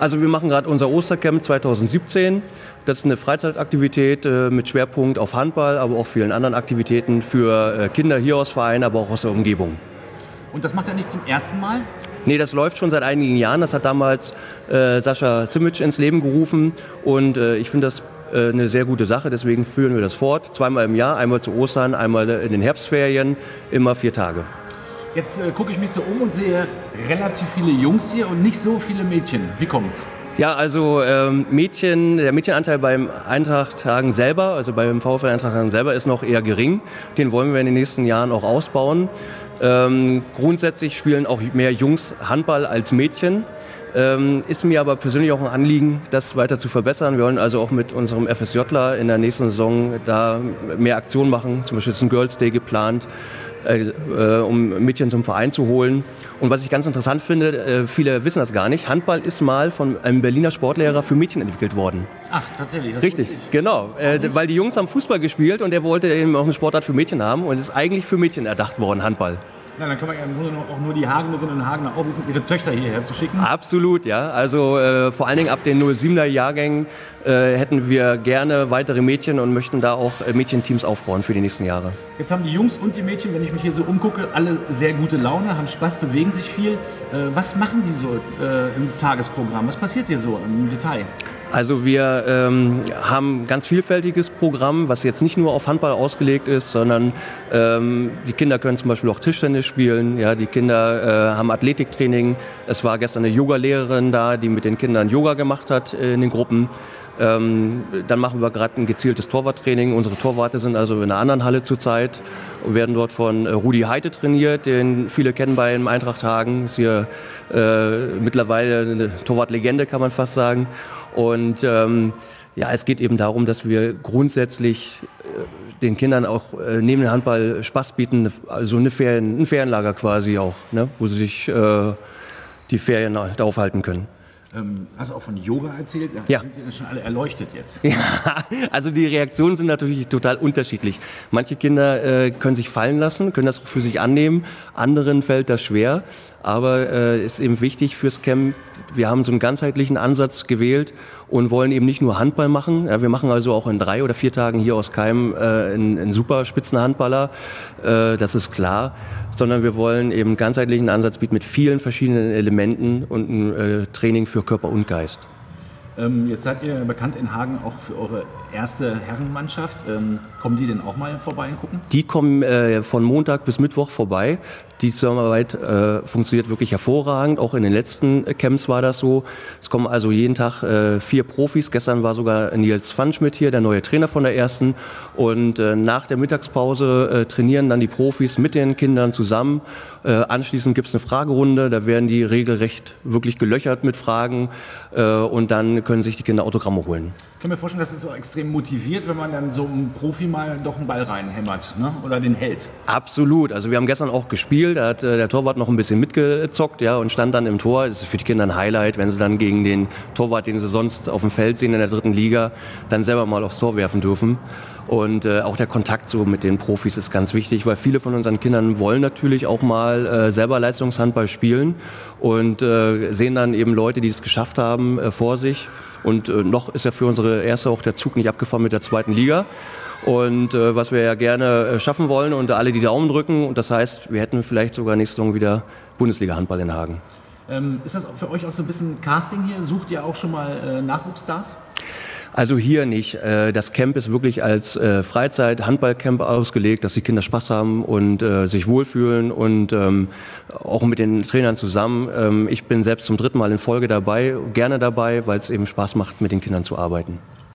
Also wir machen gerade unser Ostercamp 2017. Das ist eine Freizeitaktivität äh, mit Schwerpunkt auf Handball, aber auch vielen anderen Aktivitäten für äh, Kinder hier aus Vereinen, aber auch aus der Umgebung. Und das macht er nicht zum ersten Mal? Nee, das läuft schon seit einigen Jahren. Das hat damals äh, Sascha Simic ins Leben gerufen und äh, ich finde das äh, eine sehr gute Sache. Deswegen führen wir das fort. Zweimal im Jahr, einmal zu Ostern, einmal in den Herbstferien, immer vier Tage. Jetzt äh, gucke ich mich so um und sehe relativ viele Jungs hier und nicht so viele Mädchen. Wie kommt's? Ja, also ähm, Mädchen, der Mädchenanteil beim Eintracht-Tagen selber, also beim VfL Eintracht-Tagen selber ist noch eher gering. Den wollen wir in den nächsten Jahren auch ausbauen. Ähm, grundsätzlich spielen auch mehr Jungs Handball als Mädchen. Ähm, ist mir aber persönlich auch ein Anliegen, das weiter zu verbessern. Wir wollen also auch mit unserem FSJler in der nächsten Saison da mehr Aktionen machen. Zum Beispiel ist ein Girls Day geplant. Äh, äh, um Mädchen zum Verein zu holen. Und was ich ganz interessant finde, äh, viele wissen das gar nicht, Handball ist mal von einem Berliner Sportlehrer für Mädchen entwickelt worden. Ach, tatsächlich? Richtig, genau. Äh, weil die Jungs haben Fußball gespielt und er wollte eben auch eine Sportart für Mädchen haben und ist eigentlich für Mädchen erdacht worden, Handball. Ja, dann kann man ja im Grunde auch nur die Hagenerinnen und Hagener aufrufen, ihre Töchter hierher zu schicken. Absolut, ja. Also äh, vor allen Dingen ab den 07er Jahrgängen äh, hätten wir gerne weitere Mädchen und möchten da auch äh, Mädchenteams aufbauen für die nächsten Jahre. Jetzt haben die Jungs und die Mädchen, wenn ich mich hier so umgucke, alle sehr gute Laune, haben Spaß, bewegen sich viel. Äh, was machen die so äh, im Tagesprogramm? Was passiert hier so im Detail? Also wir ähm, haben ein ganz vielfältiges Programm, was jetzt nicht nur auf Handball ausgelegt ist, sondern ähm, die Kinder können zum Beispiel auch Tischtennis spielen. Ja, die Kinder äh, haben Athletiktraining. Es war gestern eine Yoga-Lehrerin da, die mit den Kindern Yoga gemacht hat äh, in den Gruppen. Ähm, dann machen wir gerade ein gezieltes Torwarttraining. Unsere Torwarte sind also in einer anderen Halle zurzeit und werden dort von äh, Rudi Heite trainiert, den viele kennen bei dem Eintracht Hagen. Ist hier äh, mittlerweile eine Torwartlegende, kann man fast sagen. Und ähm, ja, es geht eben darum, dass wir grundsätzlich äh, den Kindern auch äh, neben dem Handball Spaß bieten, also eine Ferien, ein Ferienlager quasi auch, ne, wo sie sich äh, die Ferien aufhalten können. Ähm, hast du auch von Yoga erzählt? Ja. Sind Sie schon alle erleuchtet jetzt? Ja, also die Reaktionen sind natürlich total unterschiedlich. Manche Kinder äh, können sich fallen lassen, können das für sich annehmen, anderen fällt das schwer. Aber es äh, ist eben wichtig fürs Camp, wir haben so einen ganzheitlichen Ansatz gewählt und wollen eben nicht nur Handball machen. Ja, wir machen also auch in drei oder vier Tagen hier aus Keim äh, einen, einen super Spitzenhandballer, äh, das ist klar, sondern wir wollen eben einen ganzheitlichen Ansatz bieten mit vielen verschiedenen Elementen und ein äh, Training für Körper und Geist. Ähm, jetzt seid ihr bekannt in Hagen auch für eure erste Herrenmannschaft. Ähm, kommen die denn auch mal vorbei und gucken? Die kommen äh, von Montag bis Mittwoch vorbei. Die Zusammenarbeit äh, funktioniert wirklich hervorragend. Auch in den letzten Camps war das so. Es kommen also jeden Tag äh, vier Profis. Gestern war sogar Nils Pfannschmidt hier, der neue Trainer von der ersten. Und äh, nach der Mittagspause äh, trainieren dann die Profis mit den Kindern zusammen. Äh, anschließend gibt es eine Fragerunde. Da werden die regelrecht wirklich gelöchert mit Fragen. Und dann können sich die Kinder Autogramme holen. Ich kann mir vorstellen, dass es so extrem motiviert, wenn man dann so einem Profi mal doch einen Ball reinhämmert ne? oder den hält. Absolut. Also wir haben gestern auch gespielt. Da hat äh, der Torwart noch ein bisschen mitgezockt ja, und stand dann im Tor. Das ist für die Kinder ein Highlight, wenn sie dann gegen den Torwart, den sie sonst auf dem Feld sehen in der dritten Liga, dann selber mal aufs Tor werfen dürfen. Und äh, auch der Kontakt so mit den Profis ist ganz wichtig, weil viele von unseren Kindern wollen natürlich auch mal äh, selber Leistungshandball spielen und äh, sehen dann eben Leute, die es geschafft haben, äh, vor sich. Und äh, noch ist ja für unsere erste auch der Zug nicht abgefahren mit der zweiten Liga. Und äh, was wir ja gerne äh, schaffen wollen und alle die Daumen drücken. Und das heißt, wir hätten vielleicht sogar nächste Saison wieder Bundesliga-Handball in Hagen. Ähm, ist das für euch auch so ein bisschen Casting hier? Sucht ihr auch schon mal äh, Nachwuchsstars? Also hier nicht. Äh, das Camp ist wirklich als äh, Freizeit-Handballcamp ausgelegt, dass die Kinder Spaß haben und äh, sich wohlfühlen und ähm, auch mit den Trainern zusammen. Ähm, ich bin selbst zum dritten Mal in Folge dabei, gerne dabei, weil es eben Spaß macht, mit den Kindern zu arbeiten.